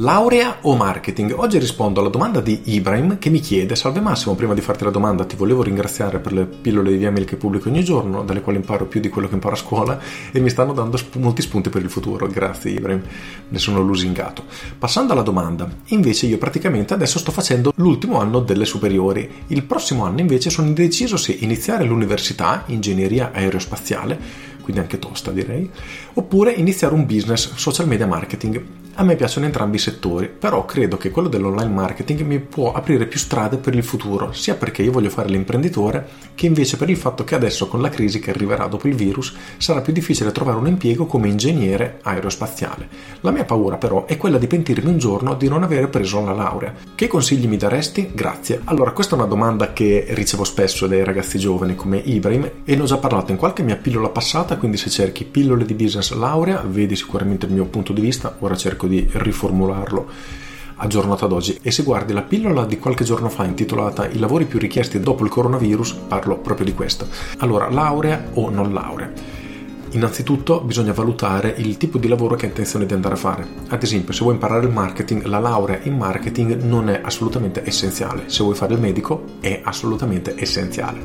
Laurea o marketing? Oggi rispondo alla domanda di Ibrahim che mi chiede Salve Massimo, prima di farti la domanda ti volevo ringraziare per le pillole di mail che pubblico ogni giorno, dalle quali imparo più di quello che imparo a scuola e mi stanno dando sp- molti spunti per il futuro. Grazie Ibrahim, ne sono lusingato. Passando alla domanda, invece io praticamente adesso sto facendo l'ultimo anno delle superiori. Il prossimo anno invece sono indeciso se iniziare l'università, ingegneria aerospaziale, quindi anche tosta direi, oppure iniziare un business social media marketing. A me piacciono entrambi i settori, però credo che quello dell'online marketing mi può aprire più strade per il futuro, sia perché io voglio fare l'imprenditore, che invece per il fatto che adesso con la crisi che arriverà dopo il virus sarà più difficile trovare un impiego come ingegnere aerospaziale. La mia paura però è quella di pentirmi un giorno di non aver preso la laurea. Che consigli mi daresti? Grazie. Allora, questa è una domanda che ricevo spesso dai ragazzi giovani come Ibrahim e ne ho già parlato in qualche mia pillola passata, quindi se cerchi pillole di business laurea, vedi sicuramente il mio punto di vista, ora cerco di riformularlo aggiornato ad oggi e se guardi la pillola di qualche giorno fa intitolata I lavori più richiesti dopo il coronavirus parlo proprio di questo. Allora, laurea o non laurea? Innanzitutto bisogna valutare il tipo di lavoro che hai intenzione di andare a fare. Ad esempio, se vuoi imparare il marketing, la laurea in marketing non è assolutamente essenziale. Se vuoi fare il medico, è assolutamente essenziale.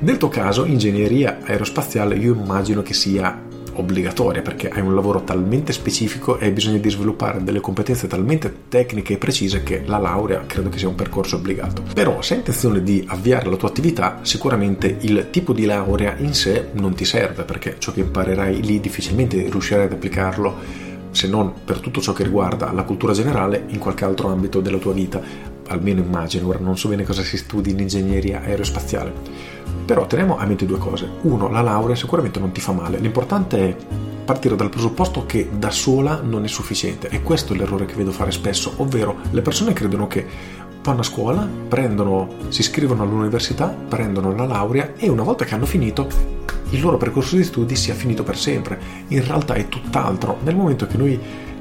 Nel tuo caso, ingegneria aerospaziale, io immagino che sia obbligatoria perché hai un lavoro talmente specifico e hai bisogno di sviluppare delle competenze talmente tecniche e precise che la laurea credo che sia un percorso obbligato. Però se hai intenzione di avviare la tua attività, sicuramente il tipo di laurea in sé non ti serve perché ciò che imparerai lì difficilmente riuscirai ad applicarlo se non per tutto ciò che riguarda la cultura generale in qualche altro ambito della tua vita, almeno immagino, ora non so bene cosa si studi in ingegneria aerospaziale però teniamo a mente due cose. Uno, la laurea sicuramente non ti fa male, l'importante è partire dal presupposto che da sola non è sufficiente e questo è l'errore che vedo fare spesso, ovvero le persone credono che vanno a scuola, prendono, si iscrivono all'università, prendono la laurea e una volta che hanno finito il loro percorso di studi sia finito per sempre. In realtà è tutt'altro. Nel momento che noi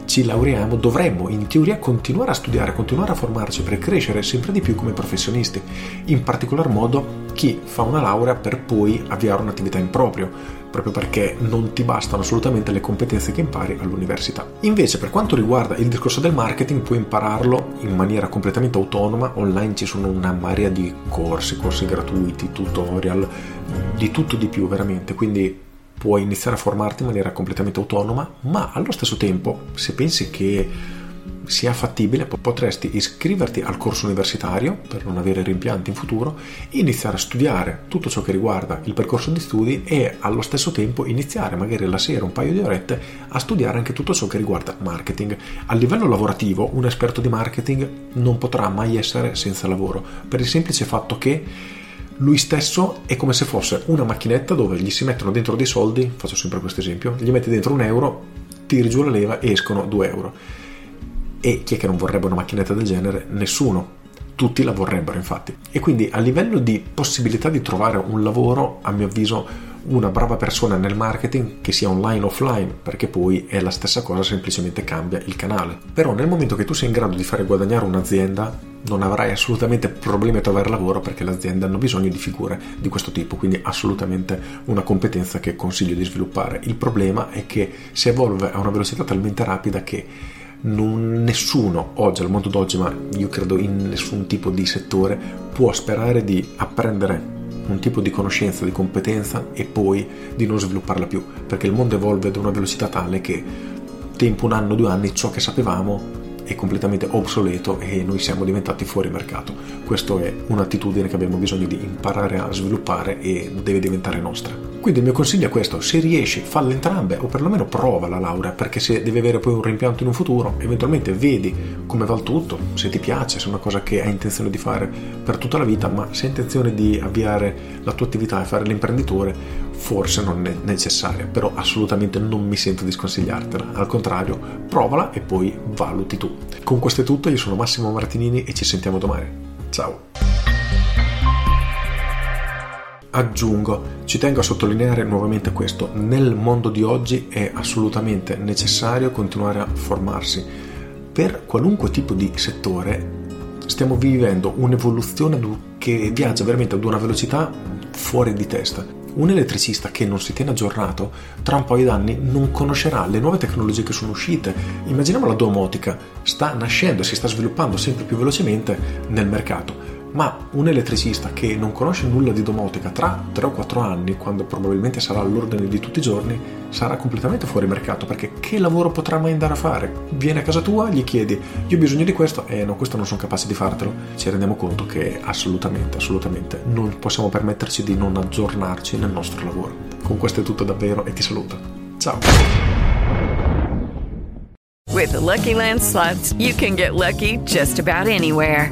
ci laureiamo dovremmo in teoria continuare a studiare, continuare a formarci per crescere sempre di più come professionisti, in particolar modo chi fa una laurea per poi avviare un'attività in proprio, proprio perché non ti bastano assolutamente le competenze che impari all'università. Invece per quanto riguarda il discorso del marketing puoi impararlo in maniera completamente autonoma, online ci sono una marea di corsi, corsi gratuiti, tutorial, di tutto di più veramente, quindi puoi iniziare a formarti in maniera completamente autonoma, ma allo stesso tempo, se pensi che sia fattibile, potresti iscriverti al corso universitario per non avere rimpianti in futuro, iniziare a studiare tutto ciò che riguarda il percorso di studi e allo stesso tempo iniziare magari la sera un paio di orette a studiare anche tutto ciò che riguarda marketing. A livello lavorativo un esperto di marketing non potrà mai essere senza lavoro, per il semplice fatto che lui stesso è come se fosse una macchinetta dove gli si mettono dentro dei soldi, faccio sempre questo esempio, gli metti dentro un euro, tiri giù la leva e escono due euro. E chi è che non vorrebbe una macchinetta del genere? Nessuno. Tutti la vorrebbero infatti. E quindi a livello di possibilità di trovare un lavoro, a mio avviso, una brava persona nel marketing che sia online o offline, perché poi è la stessa cosa, semplicemente cambia il canale. Però nel momento che tu sei in grado di fare guadagnare un'azienda, non avrai assolutamente problemi a trovare lavoro perché le aziende hanno bisogno di figure di questo tipo, quindi assolutamente una competenza che consiglio di sviluppare. Il problema è che si evolve a una velocità talmente rapida che non, nessuno oggi, al mondo d'oggi, ma io credo in nessun tipo di settore, può sperare di apprendere un tipo di conoscenza, di competenza e poi di non svilupparla più, perché il mondo evolve ad una velocità tale che tempo un anno, due anni, ciò che sapevamo è completamente obsoleto e noi siamo diventati fuori mercato. Questa è un'attitudine che abbiamo bisogno di imparare a sviluppare e deve diventare nostra. Quindi il mio consiglio è questo, se riesci falle entrambe o perlomeno prova la laurea, perché se devi avere poi un rimpianto in un futuro, eventualmente vedi come va il tutto, se ti piace, se è una cosa che hai intenzione di fare per tutta la vita, ma se hai intenzione di avviare la tua attività e fare l'imprenditore, forse non è necessaria, però assolutamente non mi sento di sconsigliartela, al contrario, provala e poi valuti tu. Con questo è tutto, io sono Massimo Martinini e ci sentiamo domani. Ciao! Aggiungo, ci tengo a sottolineare nuovamente questo, nel mondo di oggi è assolutamente necessario continuare a formarsi. Per qualunque tipo di settore stiamo vivendo un'evoluzione che viaggia veramente ad una velocità fuori di testa. Un elettricista che non si tiene aggiornato tra un paio d'anni non conoscerà le nuove tecnologie che sono uscite. Immaginiamo la domotica, sta nascendo e si sta sviluppando sempre più velocemente nel mercato ma un elettricista che non conosce nulla di domotica tra 3 o 4 anni, quando probabilmente sarà all'ordine di tutti i giorni, sarà completamente fuori mercato perché che lavoro potrà mai andare a fare? Viene a casa tua, gli chiedi io ho bisogno di questo eh, no, questo non sono capace di fartelo. Ci rendiamo conto che assolutamente, assolutamente non possiamo permetterci di non aggiornarci nel nostro lavoro. Con questo è tutto davvero e ti saluto. Ciao! With the Lucky Land slots, you can get lucky just about anywhere.